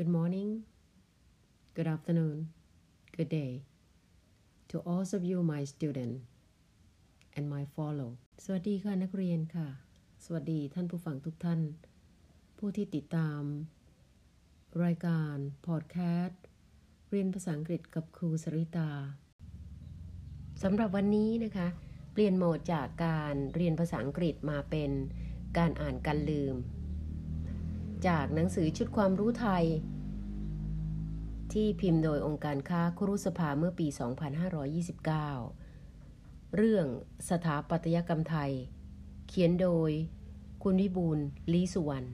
Good morning, good afternoon, good day to all of you my student and my follow สวัสดีค่ะนักเรียนค่ะ สวัสดีท่านผู้ฟังทุกท่าน ผู้ที่ติดตาม รายการพอดแคสต์เรียนภาษาอังกฤษกับครูสริตาสำหรับวันนี้นะคะ เปลี่ยนโหมดจากการเรียนภาษาอังกฤษมาเป็นการอ่านการลืม จากหนังสือชุดความรู้ไทย ที่พิมพ์โดยองค์การค้าคุรุสภาเมื่อปี 2529 เรื่องสถาปัตยกรรมไทย เขียนโดยคุณวิบูลลีสุวรรณ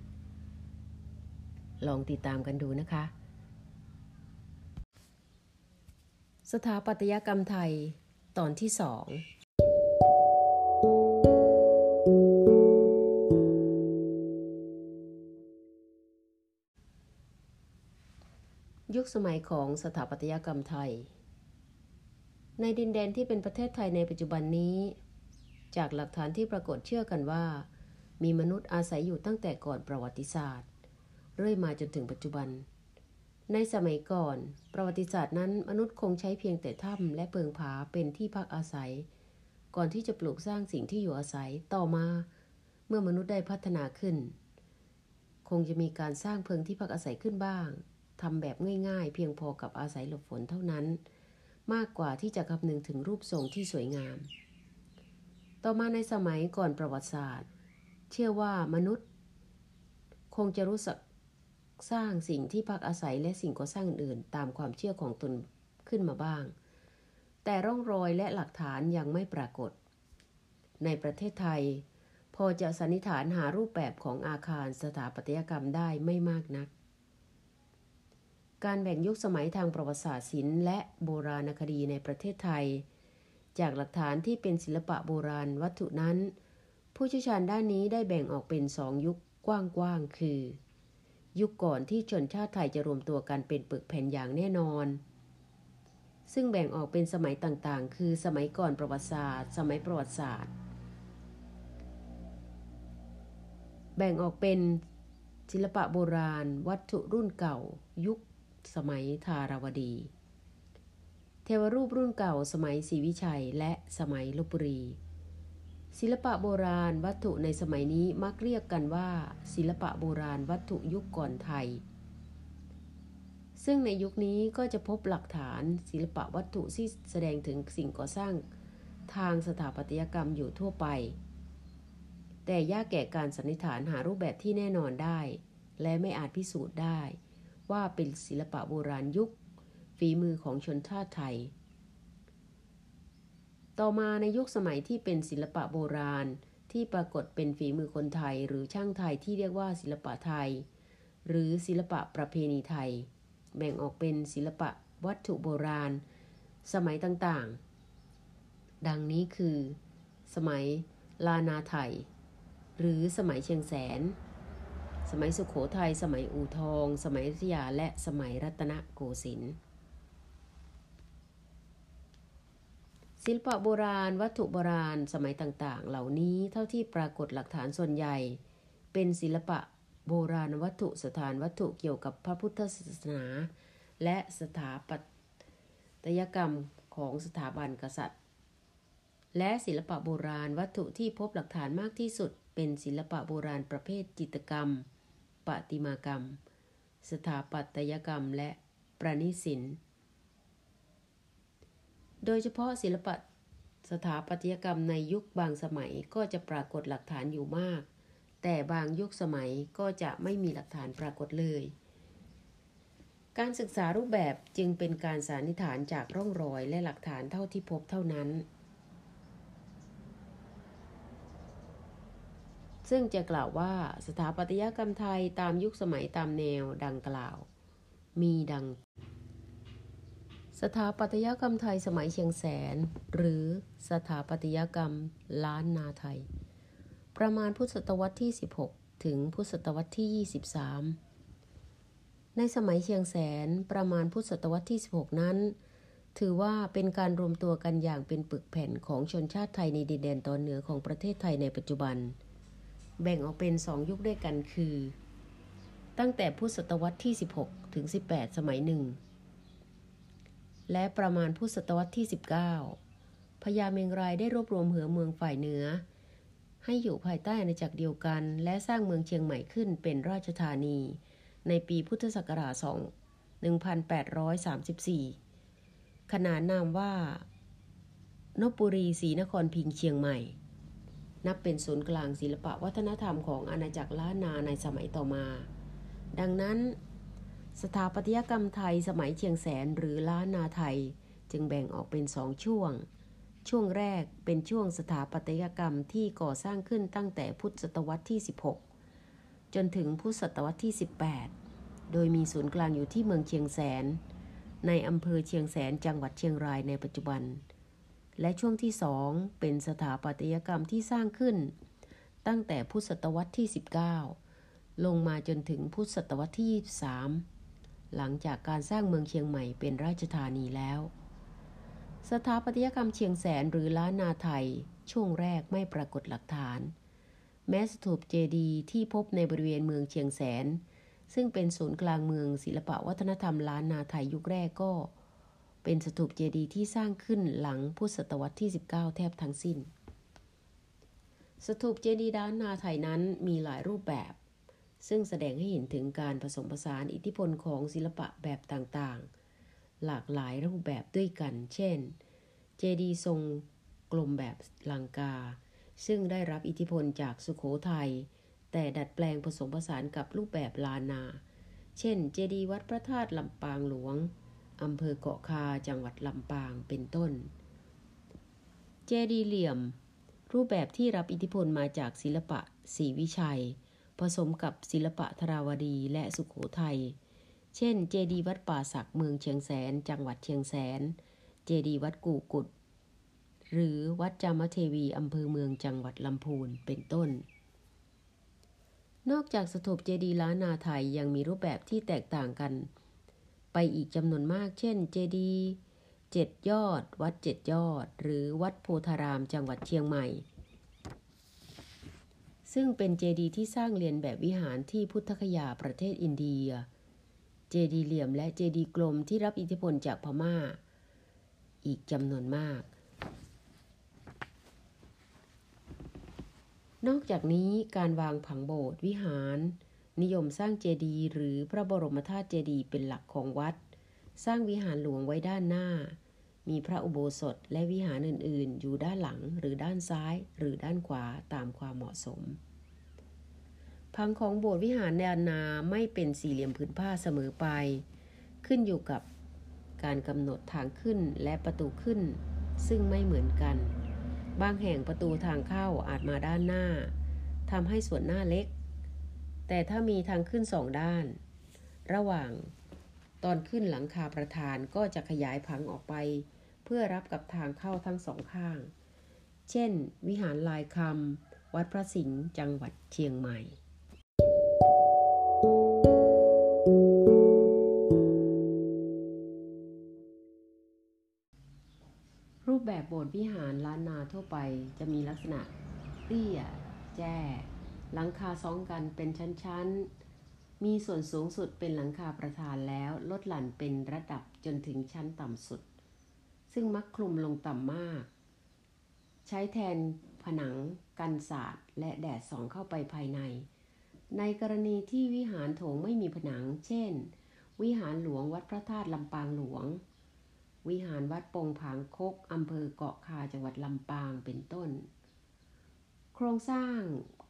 ลองติดตามกันดูนะคะ สถาปัตยกรรมไทยตอนที่สอง คสมัยของสถาปัตยกรรมไทย ในดินแดนที่เป็นประเทศไทยในปัจจุบันนี้ จากหลักฐานที่ปรากฏเชื่อกันว่า มีมนุษย์อาศัยอยู่ตั้งแต่ก่อนประวัติศาสตร์ เรื่อยมาจนถึงปัจจุบัน ในสมัยก่อน ประวัติศาสตร์นั้นมนุษย์คงใช้เพียงแต่ถ้ำและเพิงผาเป็นที่พักอาศัย ก่อนที่จะปลูกสร้างสิ่งที่อยู่อาศัยต่อมา เมื่อมนุษย์ได้พัฒนาขึ้น คงจะมีการสร้างเพิงที่พักอาศัยขึ้นบ้าง ทำแบบง่ายๆ เพียงพอกับอาศัยหลบฝนเท่านั้น มากกว่าที่จะคำนึงถึงรูปทรงที่สวยงาม ต่อมาในสมัยก่อนประวัติศาสตร์ เชื่อว่ามนุษย์ คงจะรู้สึกสร้างสิ่งที่พักอาศัยและสิ่งก่อสร้างอื่นๆ ตามความเชื่อของตนขึ้นมาบ้าง แต่ร่องรอยและหลักฐานยังไม่ปรากฏ ในประเทศไทย พอจะสันนิษฐานหารูปแบบของอาคารสถาปัตยกรรมได้ไม่มากนัก การแบ่งยุคสมัยทางประวัติศาสตร์ศิลป์และโบราณคดีในประเทศไทย จากหลักฐานที่เป็นศิลปะโบราณวัตถุนั้น ผู้เชี่ยวชาญด้านนี้ได้แบ่งออกเป็นสองยุคกว้างๆคือ ยุคก่อนที่ชนชาติไทยจะรวมตัวกันเป็นปึกแผ่นอย่างแน่นอน ซึ่งแบ่งออกเป็นสมัยต่างๆ คือสมัยก่อนประวัติศาสตร์ สมัยประวัติศาสตร์ แบ่งออกเป็นศิลปะโบราณ วัตถุรุ่นเก่า ยุค สมัยธารวดี เทวรูปรุ่นเก่าสมัยศรีวิชัยและสมัยลบบุรี ศิลปะโบราณวัตถุในสมัยนี้มักเรียกกันว่า ศิลปะโบราณวัตถุยุคก่อนไทย ซึ่งในยุคนี้ก็จะพบหลักฐานศิลปะวัตถุที่แสดงถึงสิ่งก่อสร้างทางสถาปัตยกรรมอยู่ทั่วไป แต่ยากแก่การสันนิษฐานหารูปแบบที่แน่นอนได้ และไม่อาจพิสูจน์ได้ ว่าเป็นศิลปะโบราณยุค ฝีมือของชนชาติไทย ต่อมาในยุคสมัยที่เป็นศิลปะโบราณที่ปรากฏเป็นฝีมือคนไทยหรือช่างไทยที่เรียกว่าศิลปะไทย หรือศิลปะประเพณีไทย แบ่งออกเป็นศิลปะวัตถุโบราณ สมัยต่างๆ ดังนี้คือ สมัยลานาไทย หรือสมัยเชียงแสน สมัยสุขโขทัย สมัยอู่ทอง สมัยอยุธยา และสมัยรัตนโกสินทร์ ศิลปะโบราณ วัตถุโบราณ สมัยต่างๆ เหล่านี้เท่าที่ปรากฏหลักฐานส่วนใหญ่ เป็นศิลปะโบราณวัตถุสถานวัตถุเกี่ยวกับพระพุทธศาสนา และสถาปัตยกรรมของสถาบันกษัตริย์ และศิลปะโบราณวัตถุที่พบหลักฐานมากที่สุดเป็นศิลปะโบราณประเภทจิตรกรรม ประติมากรรม สถาปัตยกรรมและประณิศิลป์โดยเฉพาะศิลปะสถาปัตยกรรมในยุคบางสมัยก็จะปรากฏหลักฐานอยู่มาก แต่บางยุคสมัยก็จะไม่มีหลักฐานปรากฏเลย การศึกษารูปแบบจึงเป็นการสันนิษฐานจากร่องรอยและหลักฐานเท่าที่พบเท่านั้น ซึ่งจะกล่าวว่าสถาปัตยกรรมไทยตามยุคสมัยตามแนวดังกล่าว มีดัง สถาปัตยกรรมไทยสมัยเชียงแสน หรือสถาปัตยกรรมล้านนาไทย ประมาณพุทธศตวรรษที่ 16 ถึงพุทธศตวรรษที่ 23 ในสมัยเชียงแสนประมาณพุทธศตวรรษที่ 16 นั้น ถือว่าเป็นการรวมตัวกันอย่างเป็นปึกแผ่นของชนชาติไทยในดินแดนตอนเหนือของประเทศไทยในปัจจุบัน แบ่งออกเป็นสองยุคด้วยกันคือ ตั้งแต่พุทธศตวรรษที่ 16 ถึง 18 สมัยหนึ่ง และประมาณพุทธศตวรรษที่ 19 พญาเมงรายได้รวบรวมเหอเมืองฝ่ายเหนือ ให้อยู่ภายใต้อาณาจักรเดียวกัน และสร้างเมืองเชียงใหม่ขึ้นเป็นราชธานี ในปีพุทธศักราช 1834 ขนานนามว่านบุรีศรีนครพิงเชียงใหม่ นับเป็นศูนย์กลางศิลปะวัฒนธรรมของอาณาจักรล้านนาในสมัยต่อมา ดังนั้นสถาปัตยกรรมไทยสมัยเชียงแสนหรือล้านนาไทย จึงแบ่งออกเป็นสองช่วง ช่วงแรกเป็นช่วงสถาปัตยกรรมที่ก่อสร้างขึ้นตั้งแต่พุทธศตวรรษที่ 16 จนถึงพุทธศตวรรษที่ 18 โดยมีศูนย์กลางอยู่ที่เมืองเชียงแสน ในอำเภอเชียงแสนจังหวัดเชียงรายในปัจจุบัน และช่วงที่สองเป็นสถาปัตยกรรมที่สร้างขึ้น ตั้งแต่พุทธศตวรรษที่ 19 ลงมาจนถึงพุทธศตวรรษที่ 23 หลังจากการสร้างเมืองเชียงใหม่เป็นราชธานีแล้ว สถาปัตยกรรมเชียงแสนหรือล้านนาไทย ช่วงแรกไม่ปรากฏหลักฐาน แม้สถูปเจดีย์ที่พบในบริเวณเมืองเชียงแสน ซึ่งเป็นศูนย์กลางเมืองศิลปวัฒนธรรมล้านนาไทยยุคแรกก็ เป็นสถูปเจดีย์ที่สร้างขึ้นหลังพุทธศตวรรษที่ 19 แทบทั้งสิ้น สถูปเจดีย์ล้านนาไทยนั้นมีหลายรูปแบบ ซึ่งแสดงให้เห็นถึงการผสมผสานอิทธิพลของศิลปะแบบต่างๆ หลากหลายรูปแบบด้วยกัน เช่น เจดีย์ทรงกลมแบบลังกา ซึ่งได้รับอิทธิพลจากสุโขทัยแต่ดัดแปลงผสมผสานกับรูปแบบลานา เช่น เจดีย์วัดพระธาตุลำปางหลวง อำเภอเกาะคาจังหวัดลำปางเป็นต้น เจดีเหลี่ยม รูปแบบที่รับอิทธิพลมาจากศิลปะศรีวิชัย ผสมกับศิลปะธราวดีและสุขโขทัย เช่น เจดีวัดป่าศักเมืองเชียงแสน จังหวัดเชียงแสน เจดีวัดกู่กุด หรือวัดจามเทวีอำเภอเมืองจังหวัดลำพูนเป็นต้นนอกจากสถูปเจดีย์ล้านนาไทยยังมีรูปแบบที่แตกต่างกัน ไปอีกจำนวนมาก เช่น เจดีเจ็ดยอด วัดเจ็ดยอด หรือวัดโพธารามจังหวัดเชียงใหม่ ซึ่งเป็นเจดีที่สร้างเรียนแบบวิหารที่พุทธคยาประเทศอินเดีย เจดีเหลี่ยมและเจดีกลมที่รับอิทธิพลจากพม่า อีกจำนวนมากนอกจากนี้การวางผังโบสถ์วิหาร นิยมสร้างเจดีย์หรือพระบรมธาตุเจดีย์เป็นหลักของวัด สร้างวิหารหลวงไว้ด้านหน้า มีพระอุโบสถและวิหารอื่น ๆ อยู่ด้านหลังหรือด้านซ้ายหรือด้านขวาตามความเหมาะสม พังของโบสถ์วิหารแนวนาไม่เป็นสี่เหลี่ยมผืนผ้าเสมอไป ขึ้นอยู่กับการกำหนดทางขึ้นและประตูขึ้น ซึ่งไม่เหมือนกัน บางแห่งประตูทางเข้าอาจมาด้านหน้าทำให้ส่วนหน้าเล็ก แต่ถ้ามีทางขึ้นสองด้าน ระหว่างตอนขึ้นหลังคาประธานก็จะขยายผังออกไป เพื่อรับกับทางเข้าทั้งสองข้าง เช่น วิหารลายคำวัดพระสิงห์จังหวัดเชียงใหม่รูปแบบโบสถ์วิหารล้านนาทั่วไปจะมีลักษณะเตี้ย แจ้ หลังคาซ้องกันเป็นชั้นๆ มีส่วนสูงสุดเป็นหลังคาประธานแล้วลดหลั่นเป็นระดับจนถึงชั้นต่ำสุด ซึ่งมักคลุมลงต่ำมาก ใช้แทนผนัง กันศาสตร์ และแดดส่องเข้าไปภายใน ในกรณีที่วิหารโถงไม่มีผนัง เช่น วิหารหลวงวัดพระธาตุลำปางหลวง วิหารวัดปงผางคกอำเภอเกาะคาจังหวัดลำปางเป็นต้น โครงสร้าง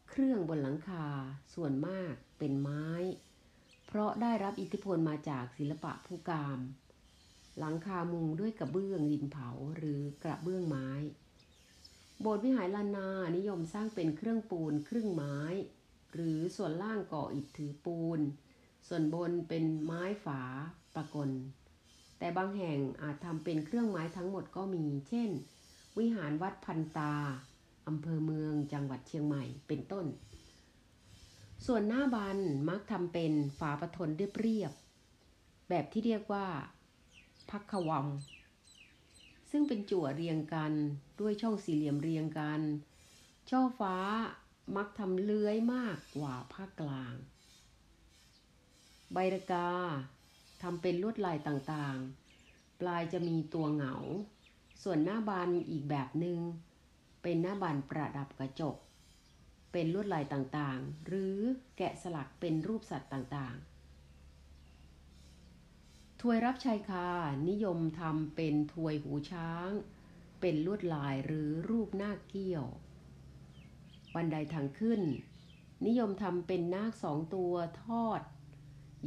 เครื่องบนหลังคาส่วนมากเป็นไม้ เพราะได้รับอิทธิพลมาจากศิลปะผู้กาม หลังคามุงด้วยกระเบื้องดินเผาหรือกระเบื้องไม้ โบสถ์วิหารลานานิยมสร้างเป็นเครื่องปูนครึ่งไม้ หรือส่วนล่างก่ออิฐถือปูน ส่วนบนเป็นไม้ฝาประกลแต่บางแห่งอาจทำเป็นเครื่องไม้ทั้งหมดก็มี เช่น วิหารวัดพันตา อำเภอเมืองจังหวัดเชียงใหม่เป็นต้น ส่วนหน้าบันมักทำเป็นฝาประทนเรียบๆแบบที่เรียกว่าพักขวัมซึ่งเป็นจั่วเรียงกันด้วยช่องสี่เหลี่ยมเรียงกัน ช่อฟ้ามักทำเลื้อยมากกว่าภาคกลาง ใบระกาทำเป็นลวดลายต่างๆ ปลายจะมีตัวเหงา ส่วนหน้าบานอีกแบบหนึง่ง เป็นหน้าบานประดับกระจก เป็นลวดลายต่างๆ หรือแกะสลักเป็นรูปสัตว์ต่างๆ ถวยรับชายคา นิยมทำเป็นถวยหูช้าง เป็นลวดลายหรือรูปหน้าเกี้ยว บันไดทางขึ้น นิยมทำเป็นนาคสองตัวทอด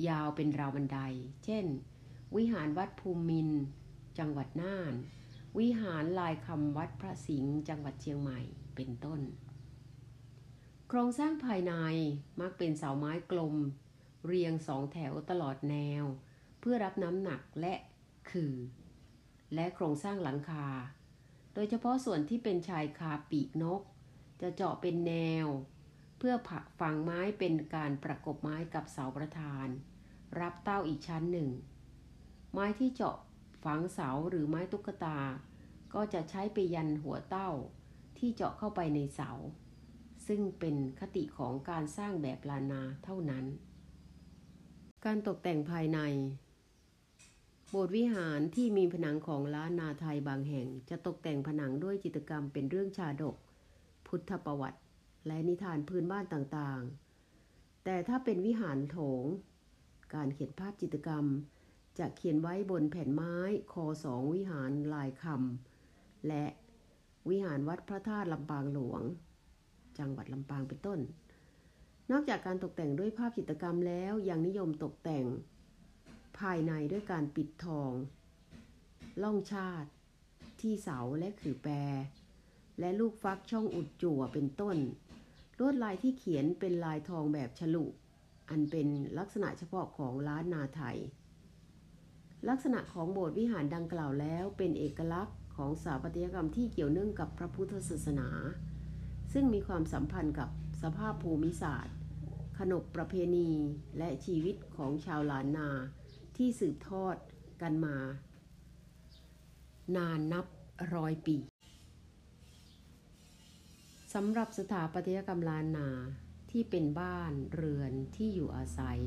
ยาวเป็นราวบันได เช่น วิหารวัดภูมิน จังหวัดน่าน วิหารลายคำวัดพระสิงห์จังหวัดเชียงใหม่เป็นต้น โครงสร้างภายในมักเป็นเสาไม้กลม เรียงสองแถวตลอดแนว เพื่อรับน้ำหนักและคือ และโครงสร้างหลังคา โดยเฉพาะส่วนที่เป็นชายคาปีกนก จะเจาะเป็นแนว เพื่อผักฝังไม้เป็นการประกบไม้กับเสาประธาน รับเต้าอีกชั้นหนึ่ง ไม้ที่เจาะ ฝังเสาหรือไม้ตุ๊กตา ก็จะใช้ไปยันหัวเต้าที่เจาะเข้าไปในเสา ซึ่งเป็นคติของการสร้างแบบลานาเท่านั้น การตกแต่งภายใน โบสถ์วิหารที่มีผนังของล้านนาไทยบางแห่ง จะตกแต่งผนังด้วยจิตรกรรมเป็นเรื่องชาดก พุทธประวัติ และนิทานพื้นบ้านต่างๆ แต่ถ้าเป็นวิหารโถง การเขียนภาพจิตรกรรม จะเขียนไว้บนแผ่นไม้คอสองวิหารลายคำและวิหารวัดพระธาตุลำปางหลวง จังหวัดลำปางเป็นต้น นอกจากการตกแต่งด้วยภาพจิตรกรรมแล้วยังนิยมตกแต่งภายในด้วยการปิดทอง ล่องชาติ ที่เสาและขือแปร และลูกฟักช่องอุดจั่วเป็นต้น ลวดลายที่เขียนเป็นลายทองแบบฉลุ อันเป็นลักษณะเฉพาะของล้านนาไทย ลักษณะของโบสถ์วิหารดังกล่าวแล้วเป็นเอกลักษณ์ของสถาปัตยกรรมที่เกี่ยวเนื่องกับพระพุทธศาสนา ซึ่งมีความสัมพันธ์กับสภาพภูมิศาสตร์ ขนบประเพณีและชีวิตของชาวล้านนาที่สืบทอดกันมา นานนับร้อยปีสำหรับสถาปัตยกรรมล้านนาที่เป็นบ้านเรือนที่อยู่อาศัย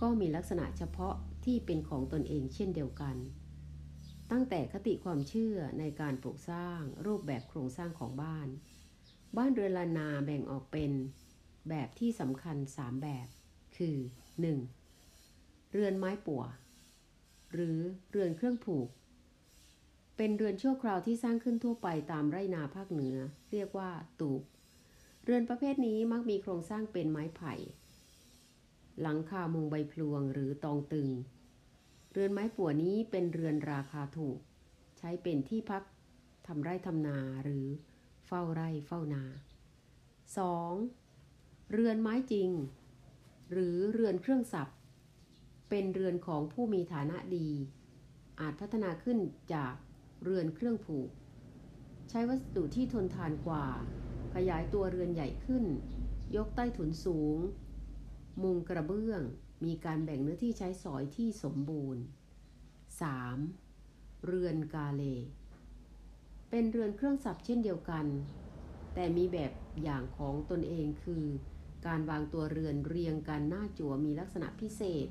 ก็มีลักษณะเฉพาะ ที่เป็นของตนเองเช่นเดียวกัน ตั้งแต่คติความเชื่อในการปลูกสร้างรูปแบบโครงสร้างของบ้าน บ้านเรือนลานาแบ่งออกเป็นแบบที่สำคัญ 3 แบบ คือ 1. เรือนไม้ปัวหรือเรือนเครื่องผูก เป็นเรือนชั่วคราวที่สร้างขึ้นทั่วไปตามไรนาภาคเหนือ เรียกว่าตูบ เรือนประเภทนี้มักมีโครงสร้างเป็นไม้ไผ่ หลังคามุงใบพลวงหรือตองตึง เรือนไม้ปัวนี้เป็นเรือนราคาถูก ใช้เป็นที่พักทำไร่ทำนาหรือเฝ้าไร่เฝ้านา 2. เรือนไม้จริง หรือเรือนเครื่องสับเป็นเรือนของผู้มีฐานะดี อาจพัฒนาขึ้นจากเรือนเครื่องผูก ใช้วัสดุที่ทนทานกว่า ขยายตัวเรือนใหญ่ขึ้น ยกใต้ถุนสูง มุงกระเบื้อง มีการแบ่งเนื้อที่ใช้สอยที่สมบูรณ์ 3. เรือนกาเล เป็นเรือนเครื่องสับเช่นเดียวกัน แต่มีแบบอย่างของตนเองคือ การวางตัวเรือนเรียงกันหน้าจั่วมีลักษณะพิเศษ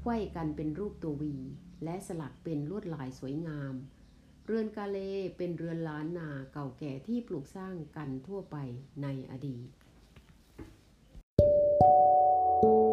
ไขว้กันเป็นรูปตัววี และสลักเป็นลวดลายสวยงาม เรือนกาเลเป็นเรือนล้านนาเก่าแก่ที่ปลูกสร้างกันทั่วไปในอดีต thank you